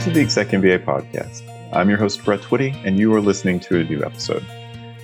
to the Exec MBA podcast. I'm your host, Brett Twitty, and you are listening to a new episode.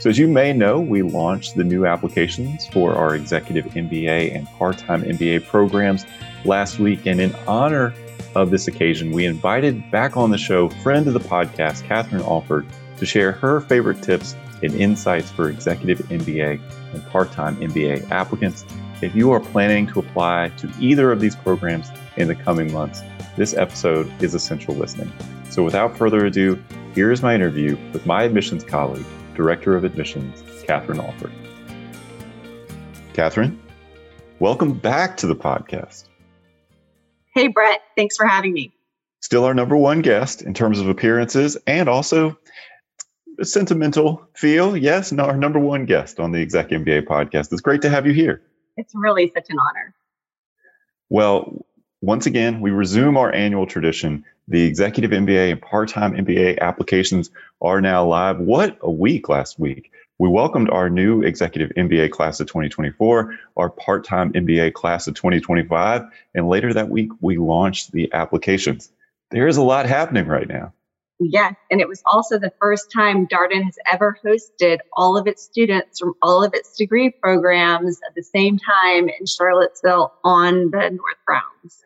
So, as you may know, we launched the new applications for our Executive MBA and part time MBA programs last week. And in honor of this occasion, we invited back on the show friend of the podcast, Katherine Alford, to share her favorite tips and insights for Executive MBA and part time MBA applicants. If you are planning to apply to either of these programs in the coming months, this episode is essential listening. So, without further ado, here is my interview with my admissions colleague, Director of Admissions, Katherine Alford. Katherine, welcome back to the podcast. Hey, Brett. Thanks for having me. Still our number one guest in terms of appearances and also a sentimental feel. Yes, our number one guest on the Exec MBA podcast. It's great to have you here. It's really such an honor. Well, once again, we resume our annual tradition. The Executive MBA and part time MBA applications are now live. What a week last week! We welcomed our new Executive MBA class of 2024, our part time MBA class of 2025, and later that week, we launched the applications. There is a lot happening right now. Yes, and it was also the first time Darden has ever hosted all of its students from all of its degree programs at the same time in Charlottesville on the North Grounds.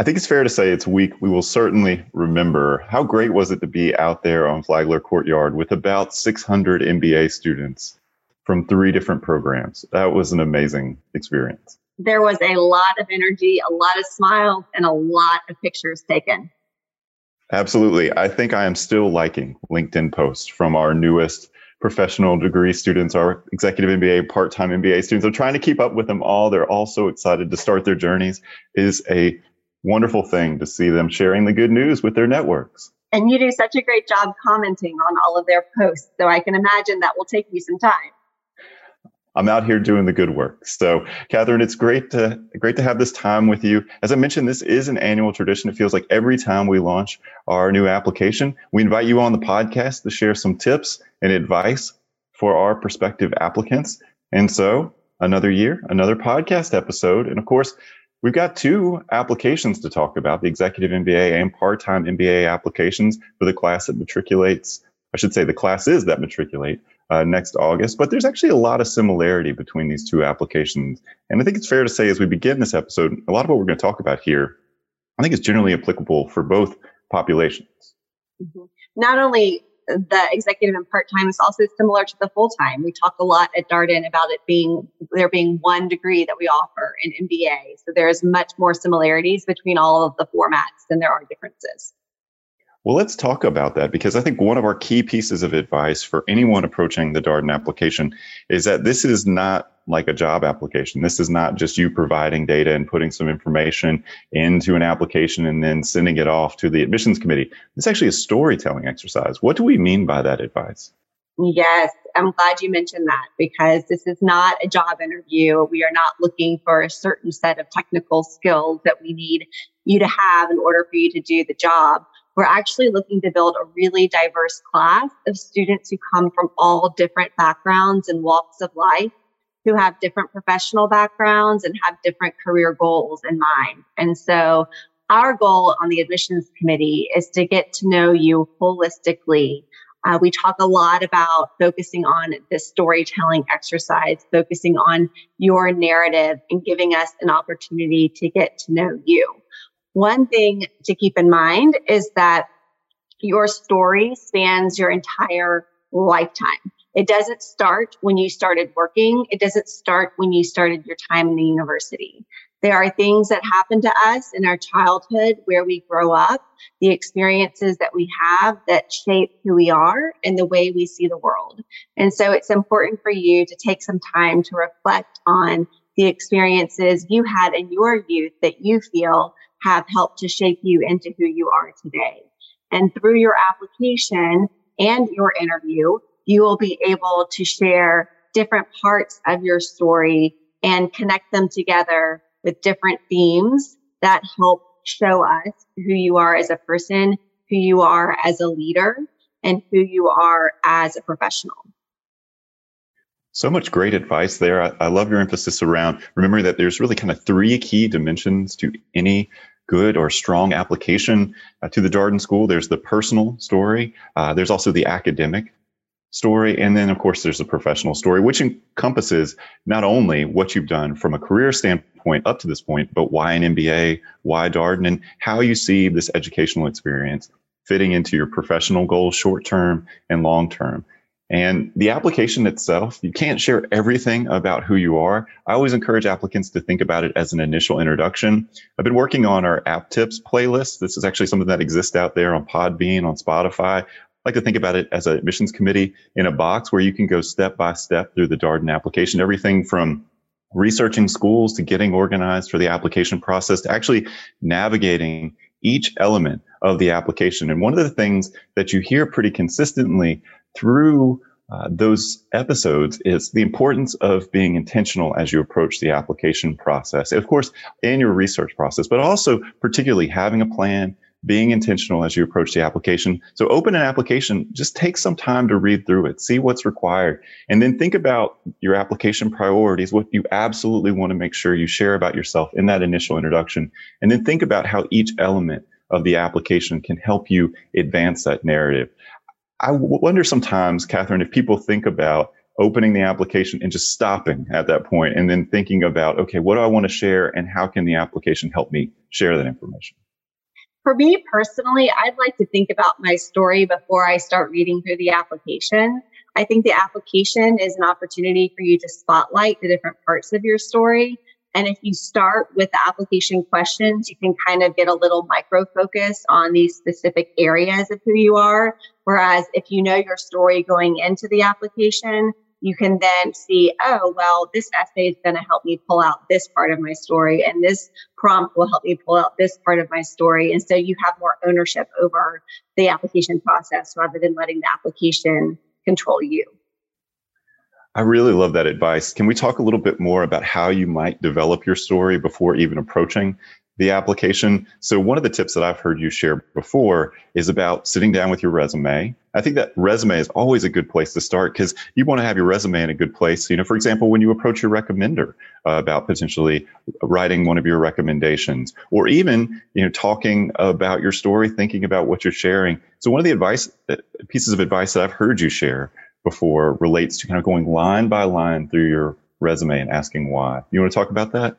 I think it's fair to say it's a week we will certainly remember. How great was it to be out there on Flagler Courtyard with about 600 MBA students from three different programs? That was an amazing experience. There was a lot of energy, a lot of smiles, and a lot of pictures taken. Absolutely. I think I am still liking LinkedIn posts from our newest professional degree students, our executive MBA, part time MBA students. I'm trying to keep up with them all. They're all so excited to start their journeys. It is a wonderful thing to see them sharing the good news with their networks. And you do such a great job commenting on all of their posts. So I can imagine that will take you some time. I'm out here doing the good work. So, Katherine, it's great to great to have this time with you. As I mentioned, this is an annual tradition. It feels like every time we launch our new application, we invite you on the podcast to share some tips and advice for our prospective applicants. And so, another year, another podcast episode, and of course, We've got two applications to talk about the executive MBA and part time MBA applications for the class that matriculates. I should say the classes that matriculate uh, next August, but there's actually a lot of similarity between these two applications. And I think it's fair to say as we begin this episode, a lot of what we're going to talk about here, I think is generally applicable for both populations. Mm-hmm. Not only the executive and part time is also similar to the full time. We talk a lot at Darden about it being there being one degree that we offer in MBA. So there's much more similarities between all of the formats than there are differences. Well, let's talk about that because I think one of our key pieces of advice for anyone approaching the Darden application is that this is not like a job application. This is not just you providing data and putting some information into an application and then sending it off to the admissions committee. It's actually a storytelling exercise. What do we mean by that advice? Yes, I'm glad you mentioned that because this is not a job interview. We are not looking for a certain set of technical skills that we need you to have in order for you to do the job. We're actually looking to build a really diverse class of students who come from all different backgrounds and walks of life, who have different professional backgrounds and have different career goals in mind. And so our goal on the admissions committee is to get to know you holistically. Uh, we talk a lot about focusing on this storytelling exercise, focusing on your narrative and giving us an opportunity to get to know you. One thing to keep in mind is that your story spans your entire lifetime. It doesn't start when you started working. It doesn't start when you started your time in the university. There are things that happen to us in our childhood where we grow up, the experiences that we have that shape who we are and the way we see the world. And so it's important for you to take some time to reflect on the experiences you had in your youth that you feel have helped to shape you into who you are today. And through your application and your interview, you will be able to share different parts of your story and connect them together with different themes that help show us who you are as a person, who you are as a leader, and who you are as a professional. So much great advice there. I, I, love your emphasis around remembering that there's really kind of three key dimensions to any good or strong application uh, to the Darden School. There's the personal story. Uh, there's also the academic story. And then, of course, there's the professional story, which encompasses not only what you've done from a career standpoint up to this point, but why an MBA, why Darden, and how you see this educational experience fitting into your professional goals, short term and long term. And the application itself, you can't share everything about who you are. I always encourage applicants to think about it as an initial introduction. I've been working on our app tips playlist. This is actually something that exists out there on Podbean, on Spotify. I like to think about it as an admissions committee in a box where you can go step by step through the Darden application, everything from researching schools to getting organized for the application process to actually navigating each element of the application. And one of the things that you hear pretty consistently through uh, those episodes is the importance of being intentional as you approach the application process. Of course, in your research process, but also particularly having a plan, being intentional as you approach the application. So open an application, just take some time to read through it, see what's required, and then think about your application priorities, what you absolutely want to make sure you share about yourself in that initial introduction, and then think about how each element of the application can help you advance that narrative. I wonder sometimes, Katherine, if people think about opening the application and just stopping at that point and then thinking about, okay, what do I want to share and how can the application help me share that information? For me personally, I'd like to think about my story before I start reading through the application. I think the application is an opportunity for you to spotlight the different parts of your story and if you start with the application questions, you can kind of get a little micro focus on these specific areas of who you are. Whereas if you know your story going into the application, you can then see, oh, well, this essay is going to help me pull out this part of my story, and this prompt will help me pull out this part of my story. And so you have more ownership over the application process rather than letting the application control you. I really love that advice. Can we talk a little bit more about how you might develop your story before even approaching the application? So, one of the tips that I've heard you share before is about sitting down with your resume. I think that resume is always a good place to start because you want to have your resume in a good place. You know, for example, when you approach your recommender uh, about potentially writing one of your recommendations, or even you know talking about your story, thinking about what you're sharing. So, one of the advice uh, pieces of advice that I've heard you share before relates to kind of going line by line through your resume and asking why. You want to talk about that?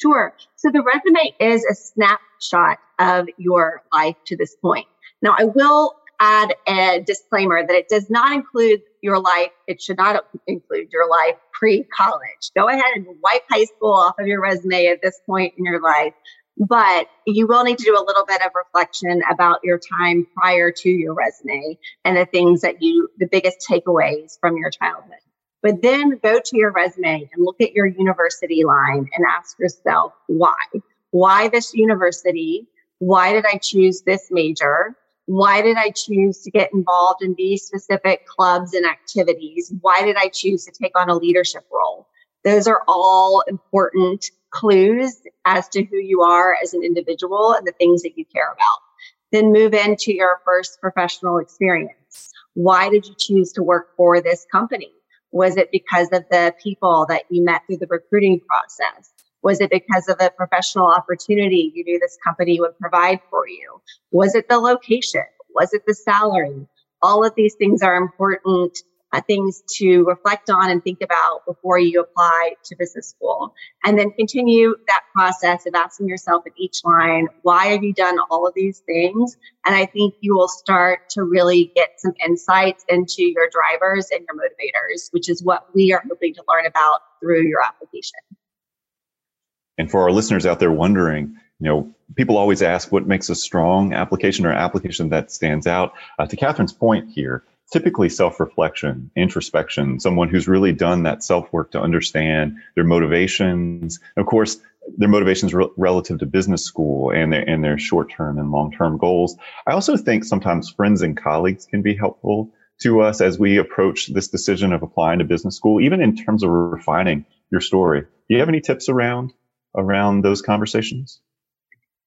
Sure. So the resume is a snapshot of your life to this point. Now, I will add a disclaimer that it does not include your life. It should not include your life pre college. Go ahead and wipe high school off of your resume at this point in your life but you will need to do a little bit of reflection about your time prior to your resume and the things that you, the biggest takeaways from your childhood. But then go to your resume and look at your university line and ask yourself why. Why this university? Why did I choose this major? Why did I choose to get involved in these specific clubs and activities? Why did I choose to take on a leadership role? Those are all important clues as to who you are as an individual and the things that you care about. Then move into your first professional experience. Why did you choose to work for this company? Was it because of the people that you met through the recruiting process? Was it because of a professional opportunity you knew this company would provide for you? Was it the location? Was it the salary? All of these things are important uh, things to reflect on and think about before you apply to business school. And then continue that process of asking yourself at each line, why have you done all of these things? And I think you will start to really get some insights into your drivers and your motivators, which is what we are hoping to learn about through your application. And for our listeners out there wondering, you know, people always ask what makes a strong application or application that stands out. Uh, to Katherine's point here, typically self-reflection introspection someone who's really done that self-work to understand their motivations. Of course their motivations re- relative to business school and their and their short-term and long-term goals. I also think sometimes friends and colleagues can be helpful to us as we approach this decision of applying to business school even in terms of refining your story. Do you have any tips around around those conversations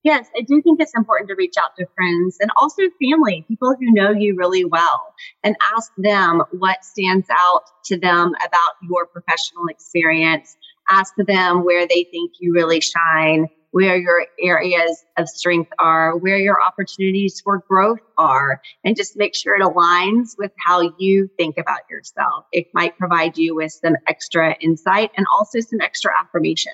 Yes, I do think it's important to reach out to friends and also family, people who know you really well, and ask them what stands out to them about your professional experience. Ask them where they think you really shine. where your areas of strength are, where your opportunities for growth are, and just make sure it aligns with how you think about yourself. It might provide you with some extra insight and also some extra affirmation.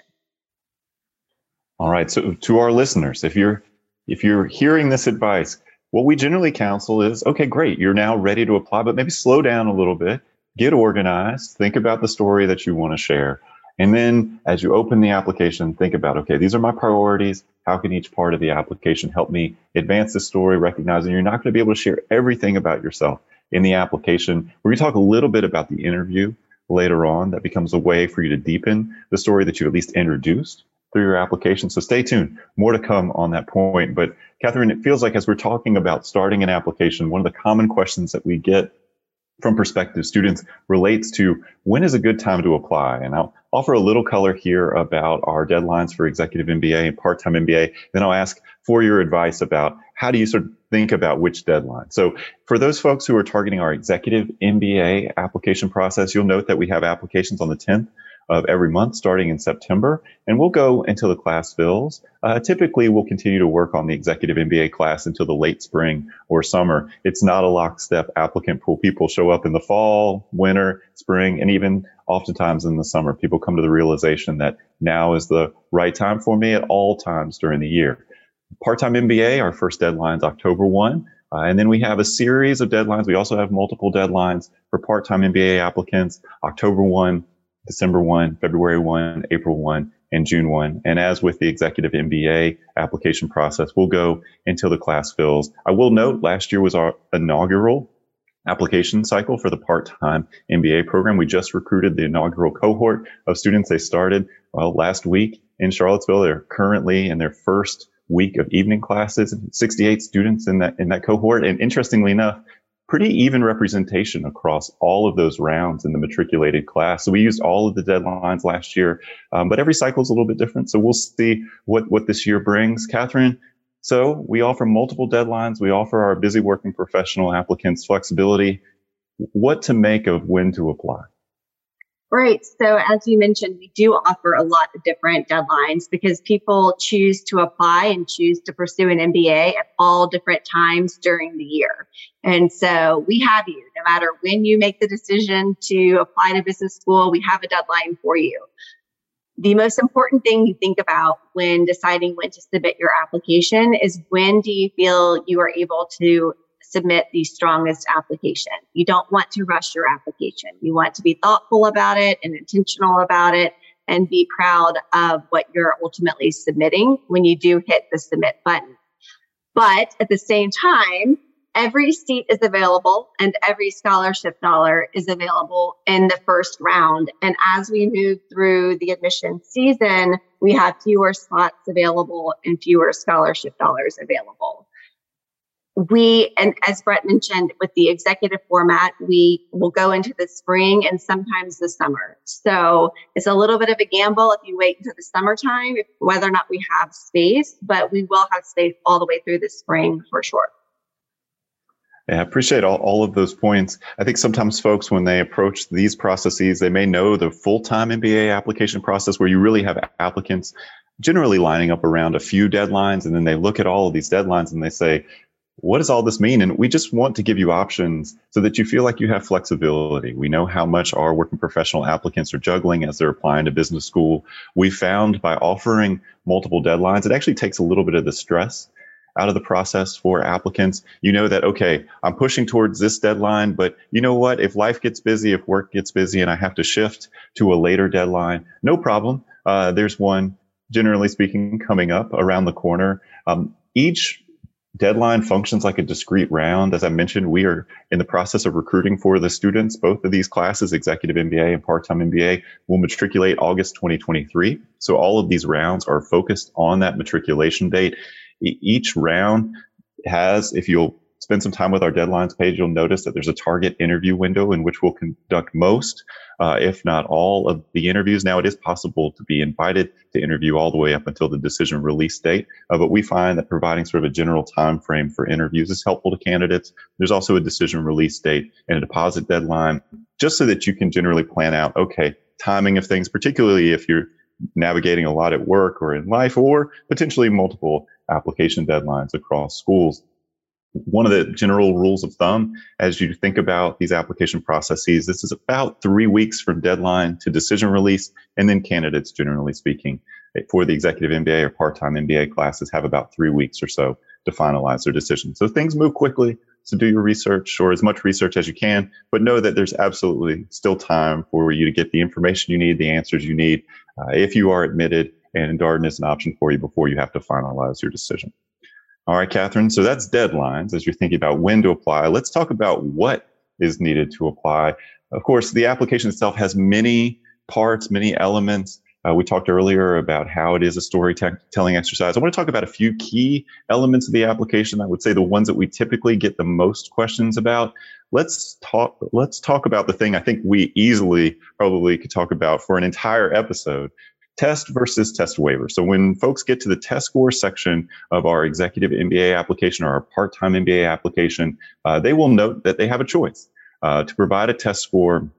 All right. So to our listeners, if you're if you're hearing this advice, what we generally counsel is okay, great, you're now ready to apply, but maybe slow down a little bit, get organized, think about the story that you want to share. And then as you open the application, think about okay, these are my priorities. How can each part of the application help me advance the story, recognizing you're not going to be able to share everything about yourself in the application? We're going to talk a little bit about the interview later on. That becomes a way for you to deepen the story that you at least introduced through your application. So stay tuned. More to come on that point. But Katherine, it feels like as we're talking about starting an application, one of the common questions that we get from prospective students relates to when is a good time to apply. And I'll offer a little color here about our deadlines for executive MBA and part-time MBA. Then I'll ask for your advice about how do you sort of think about which deadline. So for those folks who are targeting our executive MBA application process, you'll note that we have applications on the 10th of every month starting in September, and we'll go until the class fills. Uh, typically, we'll continue to work on the executive MBA class until the late spring or summer. It's not a lockstep applicant pool. People show up in the fall, winter, spring, and even oftentimes in the summer. People come to the realization that now is the right time for me at all times during the year. Part-time MBA, our first deadline is October 1. Uh, and then we have a series of deadlines. We also have multiple deadlines for part-time MBA applicants, October 1, December 1, February 1, April 1, and June 1. And as with the executive MBA application process, we'll go until the class fills. I will note last year was our inaugural application cycle for the part-time MBA program. We just recruited the inaugural cohort of students. They started well last week in Charlottesville. They're currently in their first week of evening classes. 68 students in that in that cohort. And interestingly enough, pretty even representation across all of those rounds in the matriculated class. So we used all of the deadlines last year, um, but every cycle is a little bit different. So we'll see what, what this year brings. Katherine, so we offer multiple deadlines. We offer our busy working professional applicants flexibility. What to make of when to apply? Right. So, as you mentioned, we do offer a lot of different deadlines because people choose to apply and choose to pursue an MBA at all different times during the year. And so, we have you no matter when you make the decision to apply to business school, we have a deadline for you. The most important thing you think about when deciding when to submit your application is when do you feel you are able to submit the strongest application. You don't want to rush your application. You want to be thoughtful about it and intentional about it and be proud of what you're ultimately submitting when you do hit the submit button. But at the same time, every seat is available and every scholarship dollar is available in the first round. And as we move through the admission season, we have fewer slots available and fewer scholarship dollars available we, and as Brett mentioned, with the executive format, we will go into the spring and sometimes the summer. So it's a little bit of a gamble if you wait until the summertime, whether or not we have space, but we will have space all the way through the spring for sure. Yeah, I appreciate all, all of those points. I think sometimes folks, when they approach these processes, they may know the full time MBA application process where you really have applicants generally lining up around a few deadlines. And then they look at all of these deadlines and they say, what does all this mean? And we just want to give you options so that you feel like you have flexibility. We know how much our working professional applicants are juggling as they're applying to business school. We found by offering multiple deadlines, it actually takes a little bit of the stress out of the process for applicants. You know that, okay, I'm pushing towards this deadline, but you know what? If life gets busy, if work gets busy, and I have to shift to a later deadline, no problem. Uh, there's one, generally speaking, coming up around the corner. Um, each deadline functions like a discrete round. As I mentioned, we are in the process of recruiting for the students. Both of these classes, executive MBA and part-time MBA, will matriculate August 2023. So all of these rounds are focused on that matriculation date. Each round has, if you'll spend some time with our deadlines page, you'll notice that there's a target interview window in which we'll conduct most, uh, if not all, of the interviews. Now, it is possible to be invited to interview all the way up until the decision release date, uh, but we find that providing sort of a general time frame for interviews is helpful to candidates. There's also a decision release date and a deposit deadline, just so that you can generally plan out, okay, timing of things, particularly if you're navigating a lot at work or in life, or potentially multiple application deadlines across schools. One of the general rules of thumb as you think about these application processes, this is about three weeks from deadline to decision release, and then candidates, generally speaking, for the executive MBA or part time MBA classes, have about three weeks or so to finalize their decision. So things move quickly. So do your research or as much research as you can, but know that there's absolutely still time for you to get the information you need, the answers you need, uh, if you are admitted, and Darden is an option for you before you have to finalize your decision. All right, Katherine. So that's deadlines as you're thinking about when to apply. Let's talk about what is needed to apply. Of course, the application itself has many parts, many elements. Uh, we talked earlier about how it is a storytelling exercise. I want to talk about a few key elements of the application. I would say the ones that we typically get the most questions about. Let's talk. Let's talk about the thing I think we easily probably could talk about for an entire episode. Test versus test waiver. So when folks get to the test score section of our executive MBA application or our part-time MBA application, uh, they will note that they have a choice uh, to provide a test score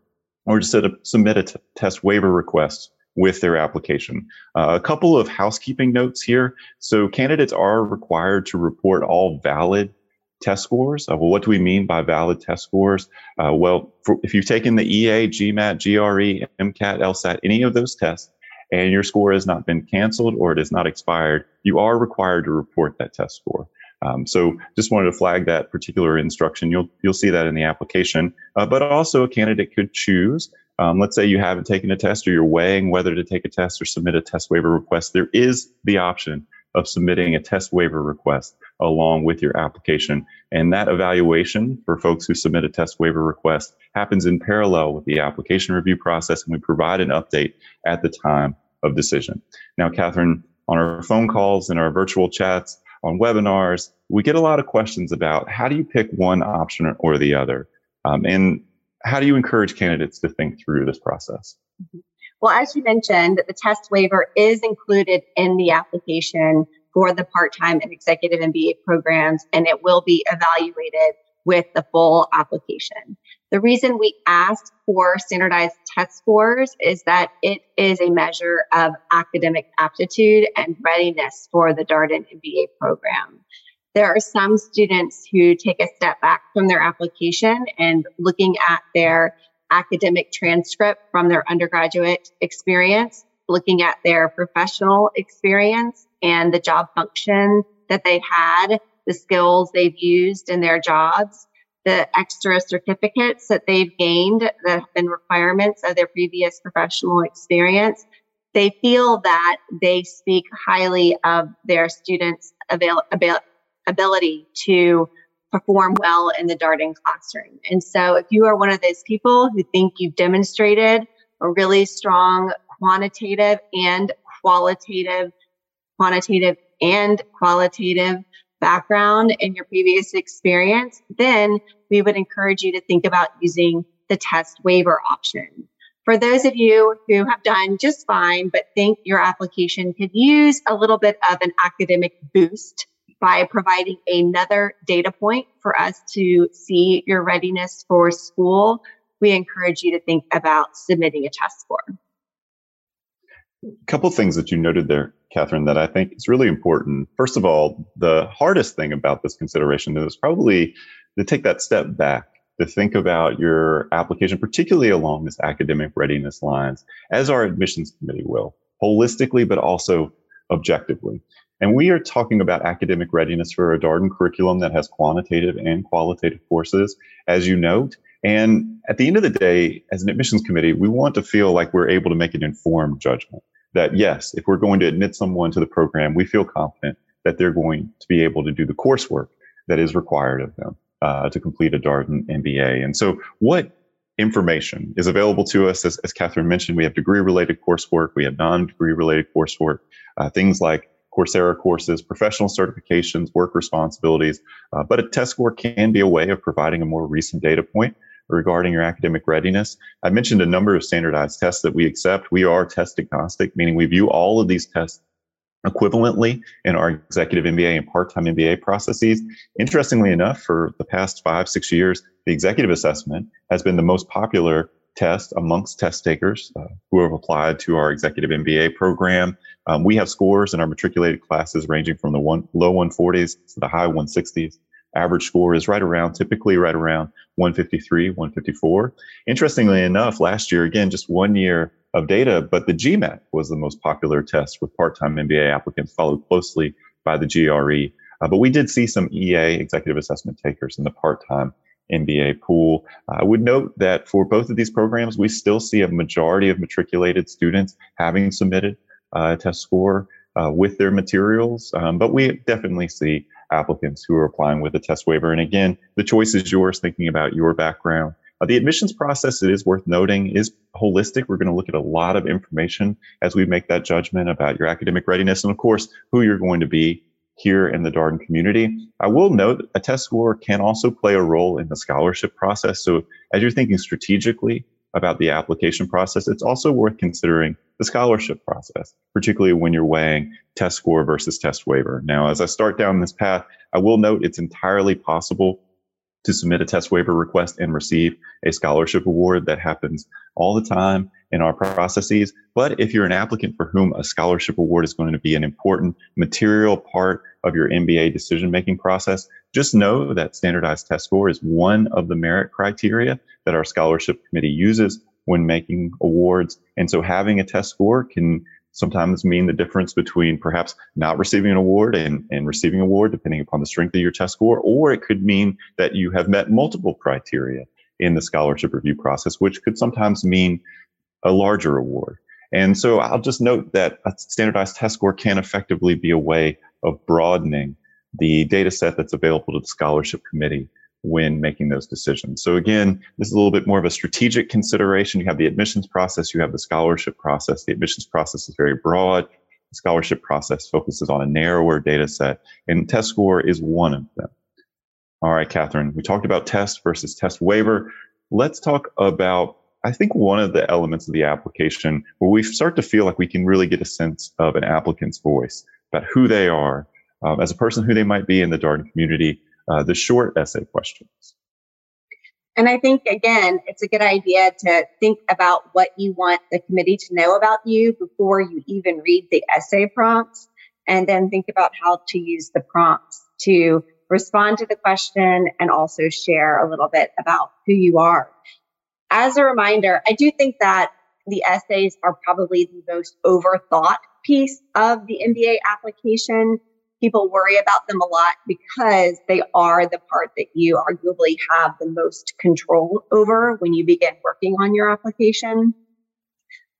or to submit a t- test waiver request with their application. Uh, a couple of housekeeping notes here. So candidates are required to report all valid test scores. Uh, well, what do we mean by valid test scores? Uh, well, for, if you've taken the EA, GMAT, GRE, MCAT, LSAT, any of those tests, and your score has not been canceled or it has not expired, you are required to report that test score. Um, so just wanted to flag that particular instruction. You'll you'll see that in the application. Uh, but also a candidate could choose um, let's say you haven't taken a test or you're weighing whether to take a test or submit a test waiver request. There is the option of submitting a test waiver request along with your application. And that evaluation for folks who submit a test waiver request happens in parallel with the application review process. And we provide an update at the time of decision. Now, Katherine, on our phone calls and our virtual chats, on webinars, we get a lot of questions about how do you pick one option or the other? Um, and how do you encourage candidates to think through this process? Mm-hmm. Well, as you mentioned, the test waiver is included in the application for the part time and executive MBA programs, and it will be evaluated with the full application. The reason we ask for standardized test scores is that it is a measure of academic aptitude and readiness for the Darden MBA program. There are some students who take a step back from their application and looking at their academic transcript from their undergraduate experience, looking at their professional experience and the job function that they had, the skills they've used in their jobs, the extra certificates that they've gained that have been requirements of their previous professional experience. They feel that they speak highly of their students' avail- ability to perform well in the Darden classroom. And so if you are one of those people who think you've demonstrated a really strong quantitative and qualitative, quantitative and qualitative background in your previous experience, then we would encourage you to think about using the test waiver option. For those of you who have done just fine, but think your application could use a little bit of an academic boost, by providing another data point for us to see your readiness for school, we encourage you to think about submitting a test score. A couple things that you noted there, Katherine, that I think is really important. First of all, the hardest thing about this consideration is probably to take that step back to think about your application, particularly along this academic readiness lines, as our admissions committee will, holistically, but also objectively. And we are talking about academic readiness for a Darden curriculum that has quantitative and qualitative courses, as you note. And at the end of the day, as an admissions committee, we want to feel like we're able to make an informed judgment that yes, if we're going to admit someone to the program, we feel confident that they're going to be able to do the coursework that is required of them uh, to complete a Darden MBA. And so, what information is available to us? As, as Katherine mentioned, we have degree related coursework, we have non degree related coursework, uh, things like Coursera courses, professional certifications, work responsibilities. Uh, but a test score can be a way of providing a more recent data point regarding your academic readiness. I mentioned a number of standardized tests that we accept. We are test agnostic, meaning we view all of these tests equivalently in our executive MBA and part-time MBA processes. Interestingly enough, for the past five, six years, the executive assessment has been the most popular test amongst test takers uh, who have applied to our executive MBA program. Um, we have scores in our matriculated classes ranging from the one, low 140s to the high 160s. Average score is right around, typically right around 153, 154. Interestingly enough, last year, again, just one year of data, but the GMAT was the most popular test with part-time MBA applicants, followed closely by the GRE. Uh, but we did see some EA executive assessment takers in the part-time MBA pool. I would note that for both of these programs, we still see a majority of matriculated students having submitted uh, a test score uh, with their materials, um, but we definitely see applicants who are applying with a test waiver. And again, the choice is yours, thinking about your background. Uh, the admissions process, it is worth noting, is holistic. We're going to look at a lot of information as we make that judgment about your academic readiness and, of course, who you're going to be here in the Darden community. I will note a test score can also play a role in the scholarship process. So as you're thinking strategically about the application process, it's also worth considering the scholarship process, particularly when you're weighing test score versus test waiver. Now, as I start down this path, I will note it's entirely possible to submit a test waiver request and receive a scholarship award that happens all the time in our processes. But if you're an applicant for whom a scholarship award is going to be an important material part of your MBA decision making process, just know that standardized test score is one of the merit criteria that our scholarship committee uses when making awards. And so having a test score can sometimes mean the difference between perhaps not receiving an award and, and receiving an award, depending upon the strength of your test score, or it could mean that you have met multiple criteria in the scholarship review process, which could sometimes mean a larger award. And so I'll just note that a standardized test score can effectively be a way of broadening the data set that's available to the scholarship committee when making those decisions. So again, this is a little bit more of a strategic consideration. You have the admissions process, you have the scholarship process. The admissions process is very broad. The scholarship process focuses on a narrower data set, and test score is one of them. All right, Katherine, we talked about test versus test waiver. Let's talk about, I think, one of the elements of the application where we start to feel like we can really get a sense of an applicant's voice about who they are um, as a person, who they might be in the Darden community, uh, the short essay questions. And I think, again, it's a good idea to think about what you want the committee to know about you before you even read the essay prompts, and then think about how to use the prompts to respond to the question and also share a little bit about who you are. As a reminder, I do think that the essays are probably the most overthought piece of the MBA application people worry about them a lot because they are the part that you arguably have the most control over when you begin working on your application.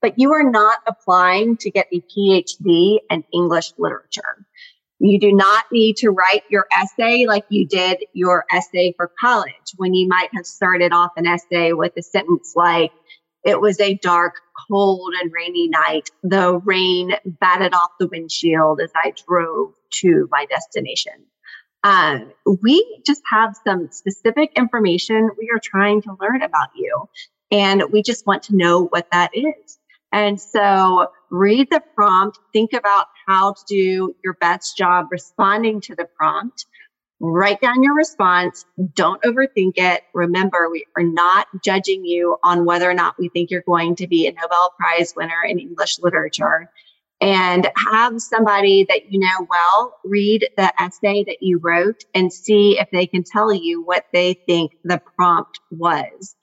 But you are not applying to get a PhD in English literature. You do not need to write your essay like you did your essay for college when you might have started off an essay with a sentence like, it was a dark, cold, and rainy night. The rain batted off the windshield as I drove to my destination. Um, we just have some specific information we are trying to learn about you, and we just want to know what that is. And so read the prompt, think about how to do your best job responding to the prompt write down your response. Don't overthink it. Remember, we are not judging you on whether or not we think you're going to be a Nobel Prize winner in English literature. And have somebody that you know well read the essay that you wrote and see if they can tell you what they think the prompt was.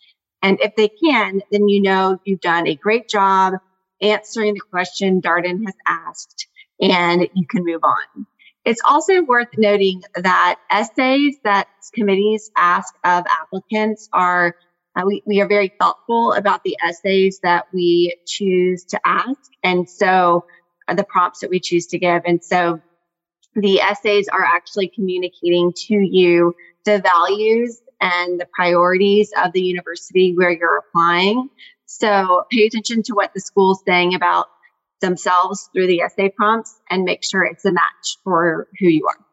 And if they can, then you know you've done a great job answering the question Darden has asked and you can move on. It's also worth noting that essays that committees ask of applicants are, uh, we, we are very thoughtful about the essays that we choose to ask. And so the prompts that we choose to give. And so the essays are actually communicating to you the values and the priorities of the university where you're applying. So pay attention to what the school's saying about themselves through the essay prompts and make sure it's a match for who you are.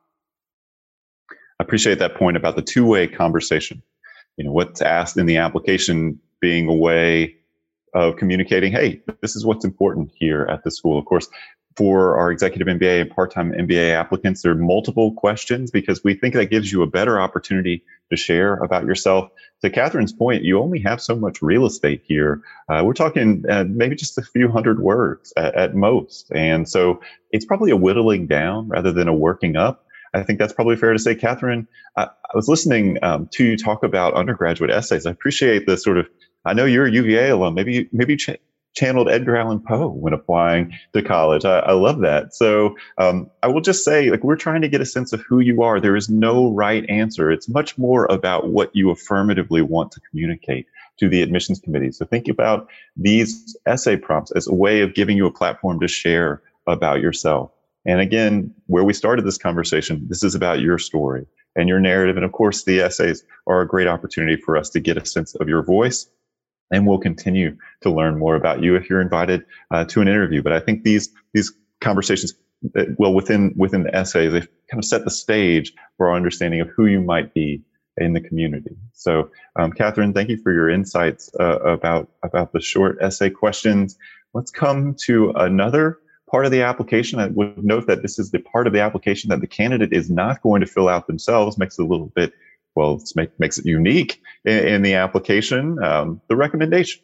I appreciate that point about the two way conversation. You know, what's asked in the application being a way of communicating, hey, this is what's important here at the school. Of course, for our executive MBA and part-time MBA applicants, there are multiple questions because we think that gives you a better opportunity to share about yourself. To Katherine's point, you only have so much real estate here. Uh, we're talking uh, maybe just a few hundred words at, at, most. And so it's probably a whittling down rather than a working up. I think that's probably fair to say. Katherine, I, I was listening um, to you talk about undergraduate essays. I appreciate the sort of, I know you're a UVA alum. Maybe, maybe ch- channeled Edgar Allan Poe when applying to college. I, I love that. So um, I will just say, like, we're trying to get a sense of who you are. There is no right answer. It's much more about what you affirmatively want to communicate to the admissions committee. So think about these essay prompts as a way of giving you a platform to share about yourself. And again, where we started this conversation, this is about your story and your narrative. And of course, the essays are a great opportunity for us to get a sense of your voice and we'll continue to learn more about you if you're invited uh, to an interview. But I think these these conversations, uh, well, within within the essay, they kind of set the stage for our understanding of who you might be in the community. So, um, Katherine, thank you for your insights uh, about about the short essay questions. Let's come to another part of the application. I would note that this is the part of the application that the candidate is not going to fill out themselves. Makes it a little bit well, it make, makes it unique in, in the application, um, the recommendation.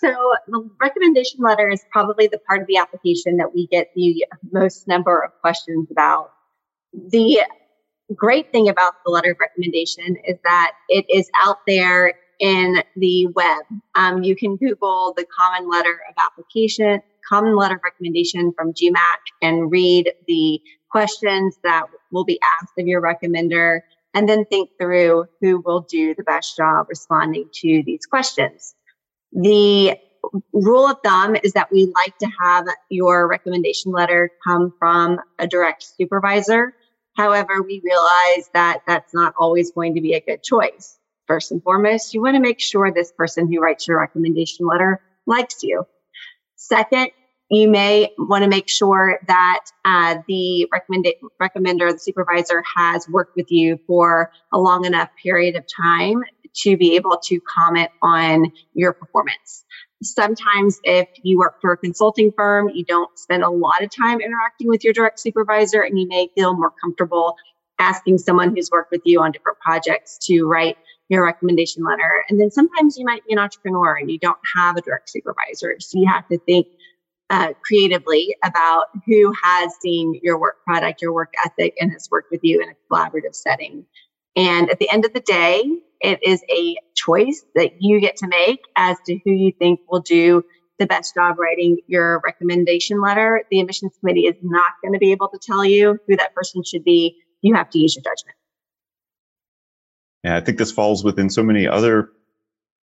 So the recommendation letter is probably the part of the application that we get the most number of questions about. The great thing about the letter of recommendation is that it is out there in the web. Um, you can Google the common letter of application, common letter of recommendation from GMAC and read the questions that will be asked of your recommender, and then think through who will do the best job responding to these questions. The rule of thumb is that we like to have your recommendation letter come from a direct supervisor. However, we realize that that's not always going to be a good choice. First and foremost, you want to make sure this person who writes your recommendation letter likes you. Second, you may want to make sure that uh, the recommend- recommender, the supervisor, has worked with you for a long enough period of time to be able to comment on your performance. Sometimes, if you work for a consulting firm, you don't spend a lot of time interacting with your direct supervisor, and you may feel more comfortable asking someone who's worked with you on different projects to write your recommendation letter. And then sometimes you might be an entrepreneur and you don't have a direct supervisor. So you have to think uh, creatively about who has seen your work product, your work ethic, and has worked with you in a collaborative setting. And at the end of the day, it is a choice that you get to make as to who you think will do the best job writing your recommendation letter. The admissions committee is not going to be able to tell you who that person should be. You have to use your judgment. Yeah, I think this falls within so many other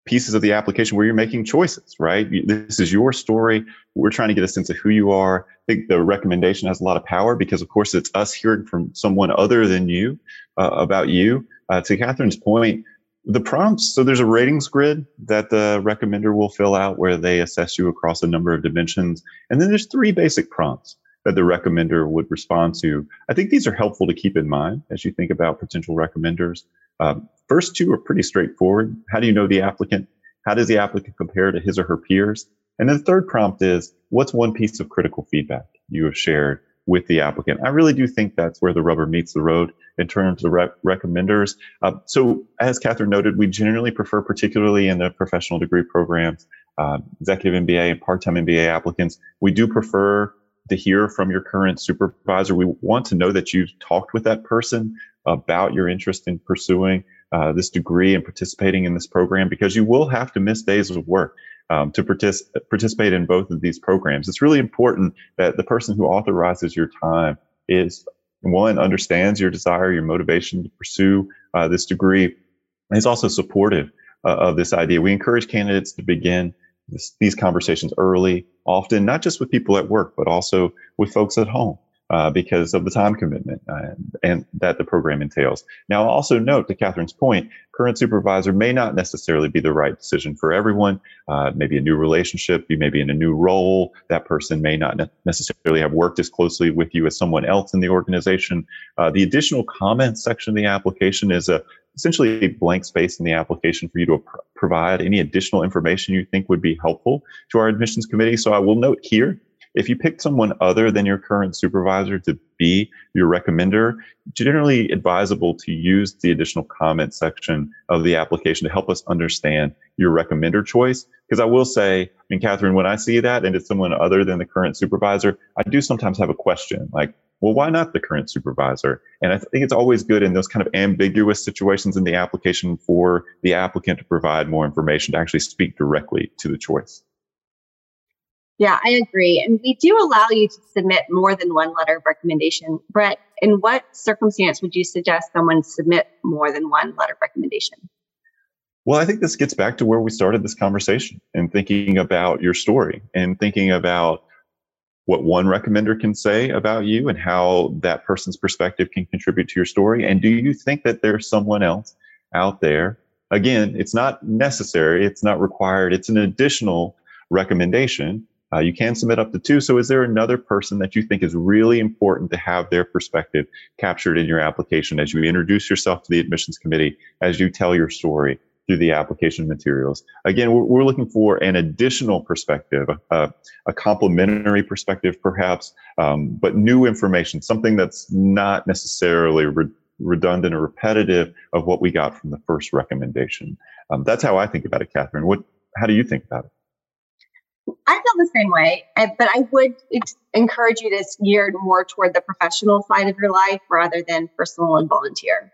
pieces of the application where you're making choices, right? This is your story. We're trying to get a sense of who you are. I think the recommendation has a lot of power because, of course, it's us hearing from someone other than you uh, about you. Uh, to Katherine's point, the prompts. So there's a ratings grid that the recommender will fill out where they assess you across a number of dimensions. And then there's three basic prompts that the recommender would respond to. I think these are helpful to keep in mind as you think about potential recommenders. Um, first two are pretty straightforward. How do you know the applicant? How does the applicant compare to his or her peers? And then the third prompt is what's one piece of critical feedback you have shared with the applicant? I really do think that's where the rubber meets the road in terms of rec- recommenders. Uh, so, as Katherine noted, we generally prefer, particularly in the professional degree programs, uh, executive MBA and part time MBA applicants, we do prefer to hear from your current supervisor. We want to know that you've talked with that person about your interest in pursuing uh, this degree and participating in this program because you will have to miss days of work um, to partic- participate in both of these programs. It's really important that the person who authorizes your time is one understands your desire, your motivation to pursue uh, this degree, and is also supportive uh, of this idea. We encourage candidates to begin this, these conversations early, often not just with people at work, but also with folks at home. Uh, because of the time commitment uh, and that the program entails. Now, I'll also note to Katherine's point, current supervisor may not necessarily be the right decision for everyone. Uh, maybe a new relationship, you may be in a new role. That person may not ne- necessarily have worked as closely with you as someone else in the organization. Uh, the additional comments section of the application is a essentially a blank space in the application for you to pr- provide any additional information you think would be helpful to our admissions committee. So I will note here If you pick someone other than your current supervisor to be your recommender, generally advisable to use the additional comment section of the application to help us understand your recommender choice. Because I will say, I mean, Katherine, when I see that and it's someone other than the current supervisor, I do sometimes have a question like, well, why not the current supervisor? And I think it's always good in those kind of ambiguous situations in the application for the applicant to provide more information to actually speak directly to the choice. Yeah, I agree. And we do allow you to submit more than one letter of recommendation. Brett, in what circumstance would you suggest someone submit more than one letter of recommendation? Well, I think this gets back to where we started this conversation and thinking about your story and thinking about what one recommender can say about you and how that person's perspective can contribute to your story. And do you think that there's someone else out there? Again, it's not necessary, it's not required, it's an additional recommendation. Uh, you can submit up to two. So, is there another person that you think is really important to have their perspective captured in your application as you introduce yourself to the admissions committee, as you tell your story? Through the application materials. Again, we're, we're looking for an additional perspective, a, a complementary perspective perhaps, um, but new information, something that's not necessarily re- redundant or repetitive of what we got from the first recommendation. Um, that's how I think about it, Katherine. What, how do you think about it? I feel the same way, but I would encourage you to gear more toward the professional side of your life rather than personal and volunteer.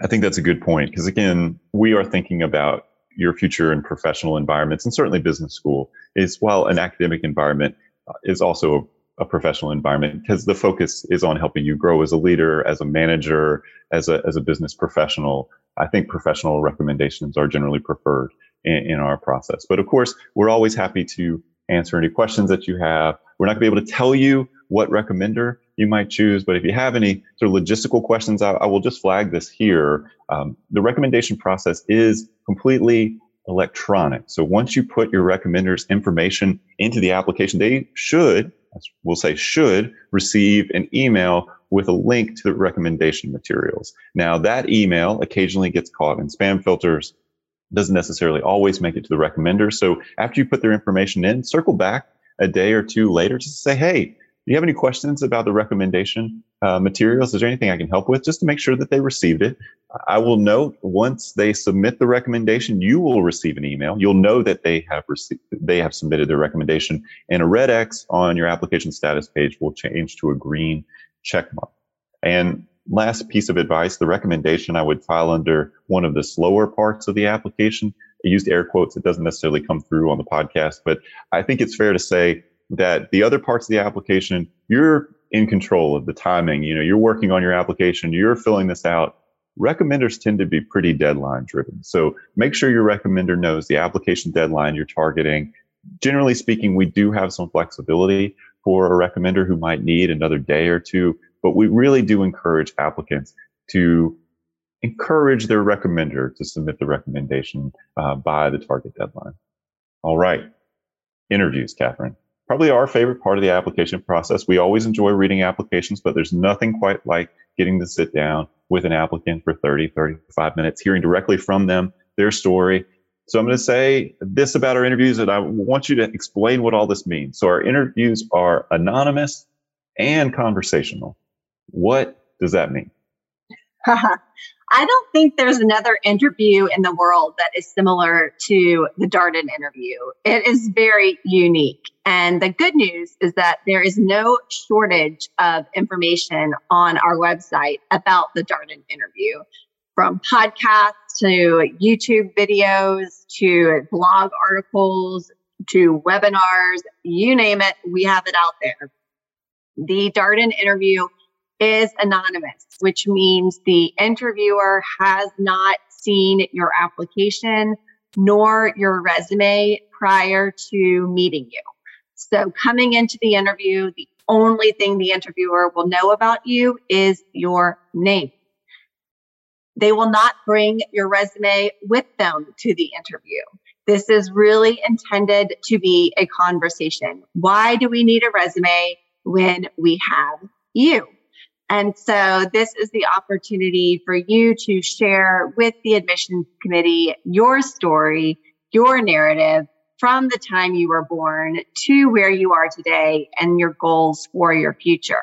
I think that's a good point because again, we are thinking about your future in professional environments and certainly business school is while an academic environment uh, is also a, a professional environment because the focus is on helping you grow as a leader, as a manager, as a, as a business professional. I think professional recommendations are generally preferred in, in our process. But of course, we're always happy to answer any questions that you have. We're not going to be able to tell you what recommender you might choose. But if you have any sort of logistical questions, I, I will just flag this here. Um, the recommendation process is completely electronic. So once you put your recommender's information into the application, they should, we'll say should, receive an email with a link to the recommendation materials. Now that email occasionally gets caught in spam filters, doesn't necessarily always make it to the recommender. So after you put their information in, circle back a day or two later to say, hey, you have any questions about the recommendation uh, materials? Is there anything I can help with just to make sure that they received it? I will note once they submit the recommendation, you will receive an email. You'll know that they have received, they have submitted their recommendation, and a red X on your application status page will change to a green check mark. And last piece of advice, the recommendation I would file under one of the slower parts of the application. I used air quotes. It doesn't necessarily come through on the podcast, but I think it's fair to say that the other parts of the application, you're in control of the timing. You know, you're working on your application, you're filling this out. Recommenders tend to be pretty deadline driven. So make sure your recommender knows the application deadline you're targeting. Generally speaking, we do have some flexibility for a recommender who might need another day or two, but we really do encourage applicants to encourage their recommender to submit the recommendation uh, by the target deadline. All right. Interviews, Katherine probably our favorite part of the application process. We always enjoy reading applications, but there's nothing quite like getting to sit down with an applicant for 30, 35 minutes, hearing directly from them, their story. So I'm going to say this about our interviews, and I want you to explain what all this means. So our interviews are anonymous and conversational. What does that mean? I don't think there's another interview in the world that is similar to the Darden interview. It is very unique. And the good news is that there is no shortage of information on our website about the Darden interview from podcasts to YouTube videos to blog articles to webinars, you name it, we have it out there. The Darden interview is anonymous, which means the interviewer has not seen your application nor your resume prior to meeting you. So, coming into the interview, the only thing the interviewer will know about you is your name. They will not bring your resume with them to the interview. This is really intended to be a conversation. Why do we need a resume when we have you? And so this is the opportunity for you to share with the admissions committee your story, your narrative from the time you were born to where you are today and your goals for your future.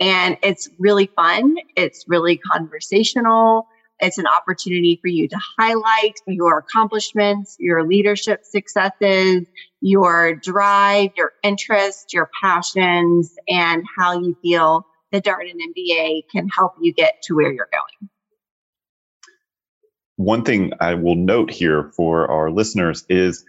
And it's really fun. It's really conversational. It's an opportunity for you to highlight your accomplishments, your leadership successes, your drive, your interests, your passions, and how you feel the Darden MBA can help you get to where you're going. One thing I will note here for our listeners is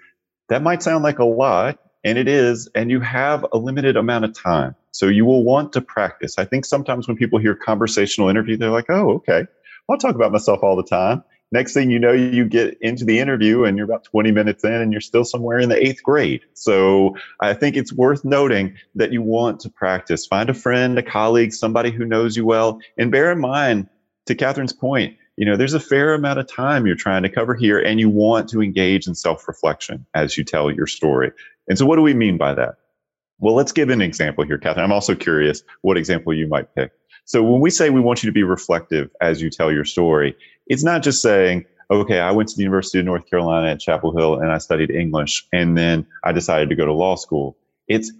that might sound like a lot, and it is, and you have a limited amount of time. So you will want to practice. I think sometimes when people hear conversational interview, they're like, oh, okay, I'll talk about myself all the time. Next thing you know, you get into the interview and you're about 20 minutes in and you're still somewhere in the eighth grade. So I think it's worth noting that you want to practice. Find a friend, a colleague, somebody who knows you well. And bear in mind, to Katherine's point, you know, there's a fair amount of time you're trying to cover here and you want to engage in self reflection as you tell your story. And so, what do we mean by that? Well, let's give an example here, Katherine. I'm also curious what example you might pick. So when we say we want you to be reflective as you tell your story, it's not just saying, okay, I went to the University of North Carolina at Chapel Hill and I studied English and then I decided to go to law school. It's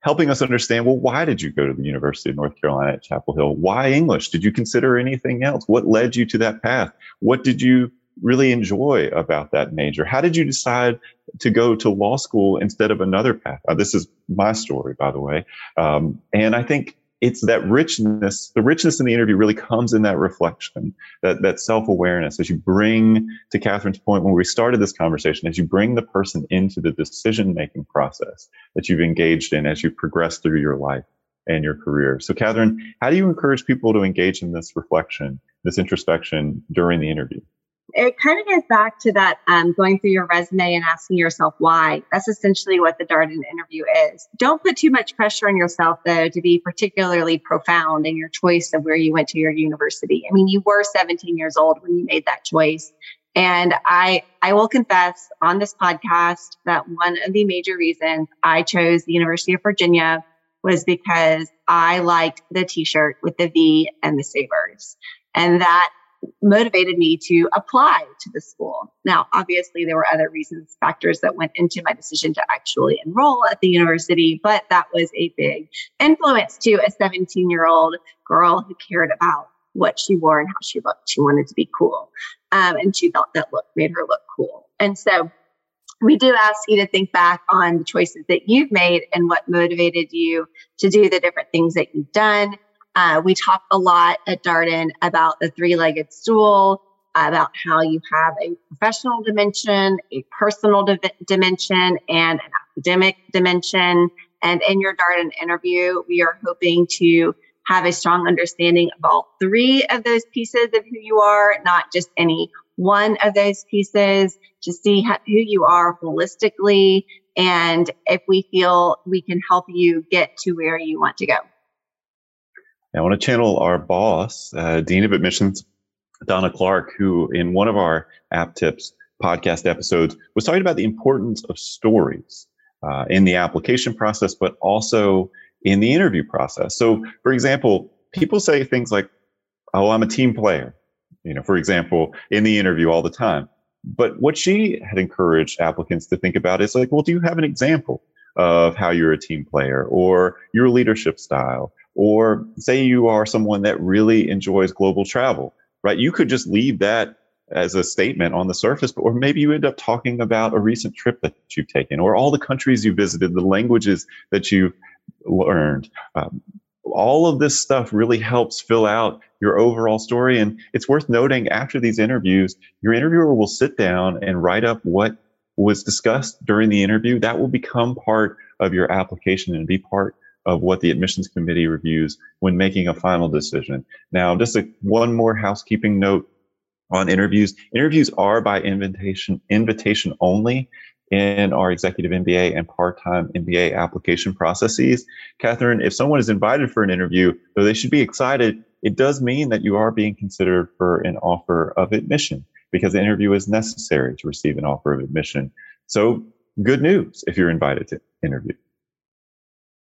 helping us understand, well, why did you go to the University of North Carolina at Chapel Hill? Why English? Did you consider anything else? What led you to that path? What did you really enjoy about that major? How did you decide to go to law school instead of another path? Uh, this is my story, by the way. Um, and I think it's that richness the richness in the interview really comes in that reflection that that self-awareness as you bring to katherine's point when we started this conversation as you bring the person into the decision making process that you've engaged in as you progress through your life and your career. So katherine how do you encourage people to engage in this reflection this introspection during the interview it kind of gets back to that um, going through your resume and asking yourself why. That's essentially what the Darden interview is. Don't put too much pressure on yourself, though, to be particularly profound in your choice of where you went to your university. I mean, you were 17 years old when you made that choice. And I, I will confess on this podcast that one of the major reasons I chose the University of Virginia was because I liked the t-shirt with the V and the sabers. And that motivated me to apply to the school. Now, obviously, there were other reasons, factors that went into my decision to actually enroll at the university, but that was a big influence to a 17 year old girl who cared about what she wore and how she looked. She wanted to be cool. Um, and she thought that look made her look cool. And so we do ask you to think back on the choices that you've made and what motivated you to do the different things that you've done. Uh, we talk a lot at Darden about the three legged stool, about how you have a professional dimension, a personal di- dimension, and an academic dimension. And in your Darden interview, we are hoping to have a strong understanding of all three of those pieces of who you are, not just any one of those pieces, to see how, who you are holistically. And if we feel we can help you get to where you want to go. I want to channel our boss, uh, Dean of Admissions, Dawna Clarke, who in one of our App Tips podcast episodes was talking about the importance of stories uh, in the application process, but also in the interview process. So, for example, people say things like, "Oh, I'm a team player," you know, for example, in the interview all the time. But what she had encouraged applicants to think about is like, well, do you have an example of how you're a team player or your leadership style or say you are someone that really enjoys global travel, right? You could just leave that as a statement on the surface, but, or maybe you end up talking about a recent trip that you've taken, or all the countries you visited, the languages that you've learned. Um, all of this stuff really helps fill out your overall story. And it's worth noting after these interviews, your interviewer will sit down and write up what was discussed during the interview. That will become part of your application and be part of what the admissions committee reviews when making a final decision. Now, just a, one more housekeeping note on interviews. Interviews are by invitation, invitation only in our executive MBA and part-time MBA application processes. Katherine, if someone is invited for an interview, though they should be excited, it does mean that you are being considered for an offer of admission because the interview is necessary to receive an offer of admission. So good news if you're invited to interview.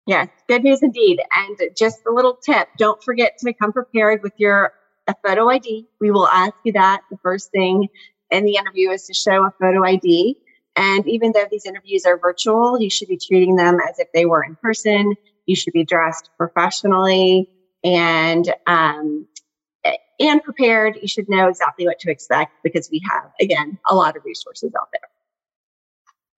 Yes, good news indeed. And just a little tip don't forget to come prepared with your a photo ID. We will ask you that. The first thing in the interview is to show a photo ID. And even though these interviews are virtual, you should be treating them as if they were in person. You should be dressed professionally and um, and prepared. You should know exactly what to expect because we have, again, a lot of resources out there.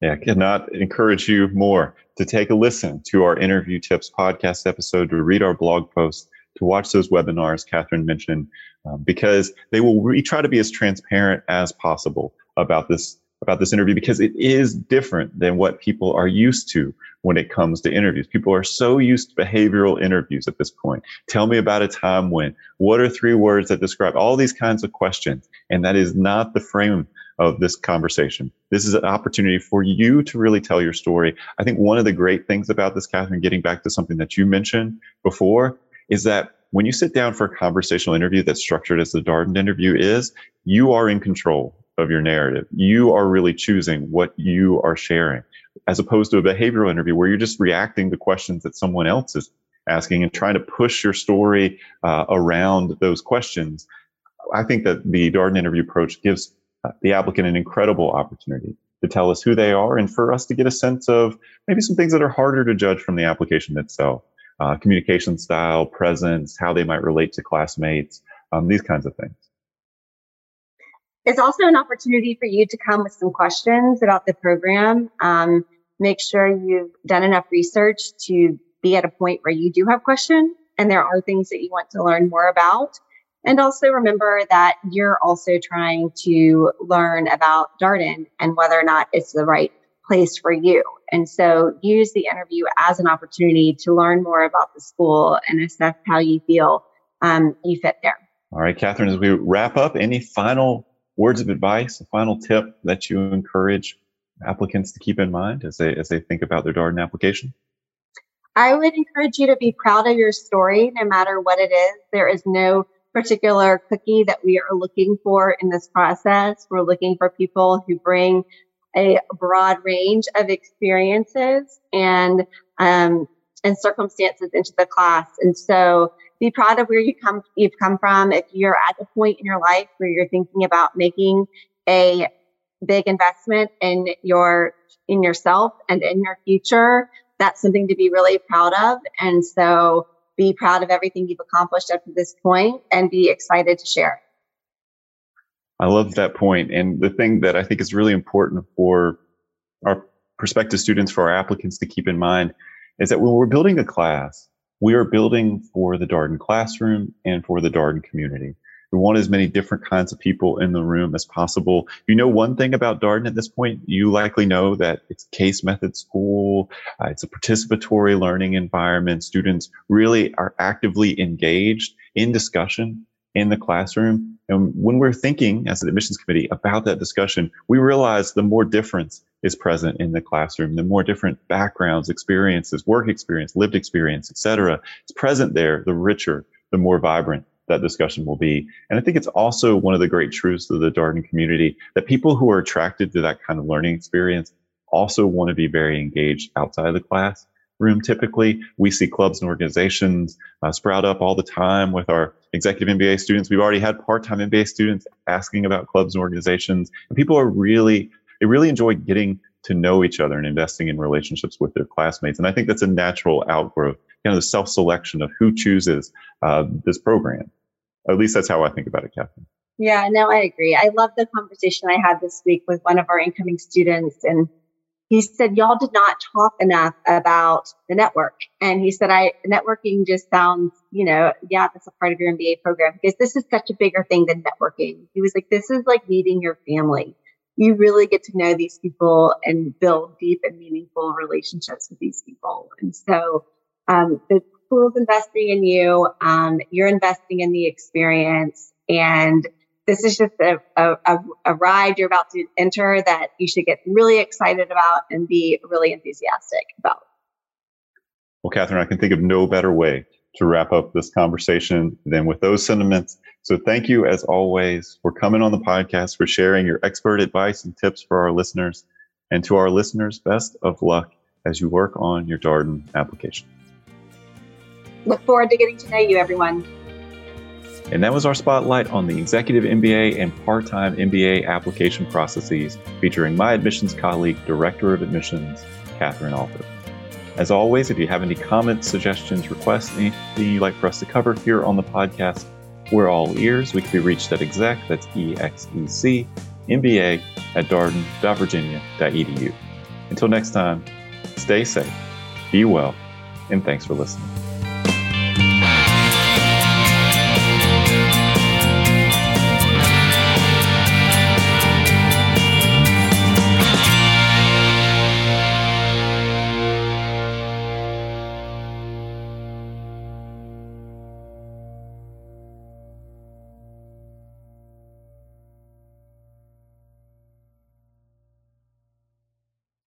Yeah, cannot encourage you more to take a listen to our interview tips podcast episode, to read our blog post, to watch those webinars Katherine mentioned, um, because they will we try to be as transparent as possible about this about this interview because it is different than what people are used to when it comes to interviews. People are so used to behavioral interviews at this point. Tell me about a time when, what are three words that describe all these kinds of questions? And that is not the frame of this conversation. This is an opportunity for you to really tell your story. I think one of the great things about this, Katherine, getting back to something that you mentioned before, is that when you sit down for a conversational interview that's structured as the Darden interview is, you are in control of your narrative. You are really choosing what you are sharing, as opposed to a behavioral interview where you're just reacting to questions that someone else is asking and trying to push your story uh, around those questions. I think that the Darden interview approach gives the applicant an incredible opportunity to tell us who they are and for us to get a sense of maybe some things that are harder to judge from the application itself. Uh, communication style, presence, how they might relate to classmates, um, these kinds of things. It's also an opportunity for you to come with some questions about the program. Um, make sure you've done enough research to be at a point where you do have questions and there are things that you want to learn more about. And also remember that you're also trying to learn about Darden and whether or not it's the right place for you. And so use the interview as an opportunity to learn more about the school and assess how you feel um, you fit there. All right, Katherine, as we wrap up, any final words of advice, a final tip that you encourage applicants to keep in mind as they as they think about their Darden application? I would encourage you to be proud of your story, no matter what it is. There is no particular cookie that we are looking for in this process. We're looking for people who bring a broad range of experiences and um, and circumstances into the class. And so be proud of where you come you've come from. If you're at the point in your life where you're thinking about making a big investment in your in yourself and in your future, that's something to be really proud of. And so be proud of everything you've accomplished up to this point and be excited to share I love that point. And the thing that I think is really important for our prospective students, for our applicants to keep in mind is that when we're building a class, we are building for the Darden classroom and for the Darden community. We want as many different kinds of people in the room as possible. You know one thing about Darden at this point, you likely know that it's case method school. Uh, it's a participatory learning environment. Students really are actively engaged in discussion in the classroom. And when we're thinking as an admissions committee about that discussion, we realize the more difference is present in the classroom, the more different backgrounds, experiences, work experience, lived experience, etc. is present there, the richer, the more vibrant that discussion will be. And I think it's also one of the great truths of the Darden community that people who are attracted to that kind of learning experience also want to be very engaged outside of the class room typically. We see clubs and organizations uh, sprout up all the time with our executive MBA students. We've already had part-time MBA students asking about clubs and organizations. And people are really, they really enjoy getting to know each other and investing in relationships with their classmates. And I think that's a natural outgrowth, kind of the self-selection of who chooses uh, this program. At least that's how I think about it, Katherine. Yeah, no, I agree. I love the conversation I had this week with one of our incoming students and he said, y'all did not talk enough about the network. And he said, I networking just sounds, you know, yeah, that's a part of your MBA program because this is such a bigger thing than networking. He was like, this is like meeting your family. You really get to know these people and build deep and meaningful relationships with these people. And so, um, the school's investing in you. Um, you're investing in the experience and this is just a, a, a, ride you're about to enter that you should get really excited about and be really enthusiastic about. Well, Katherine, I can think of no better way to wrap up this conversation than with those sentiments. So thank you, as always, for coming on the podcast, for sharing your expert advice and tips for our listeners. And to our listeners, best of luck as you work on your Darden application. Look forward to getting to know you, everyone. And that was our spotlight on the executive MBA and part time MBA application processes featuring my admissions colleague, Director of Admissions, Katherine Alford. As always, if you have any comments, suggestions, requests, anything you'd like for us to cover here on the podcast, we're all ears. We can be reached at exec, that's E X E C, MBA at darden.virginia.edu. Until next time, stay safe, be well, and thanks for listening.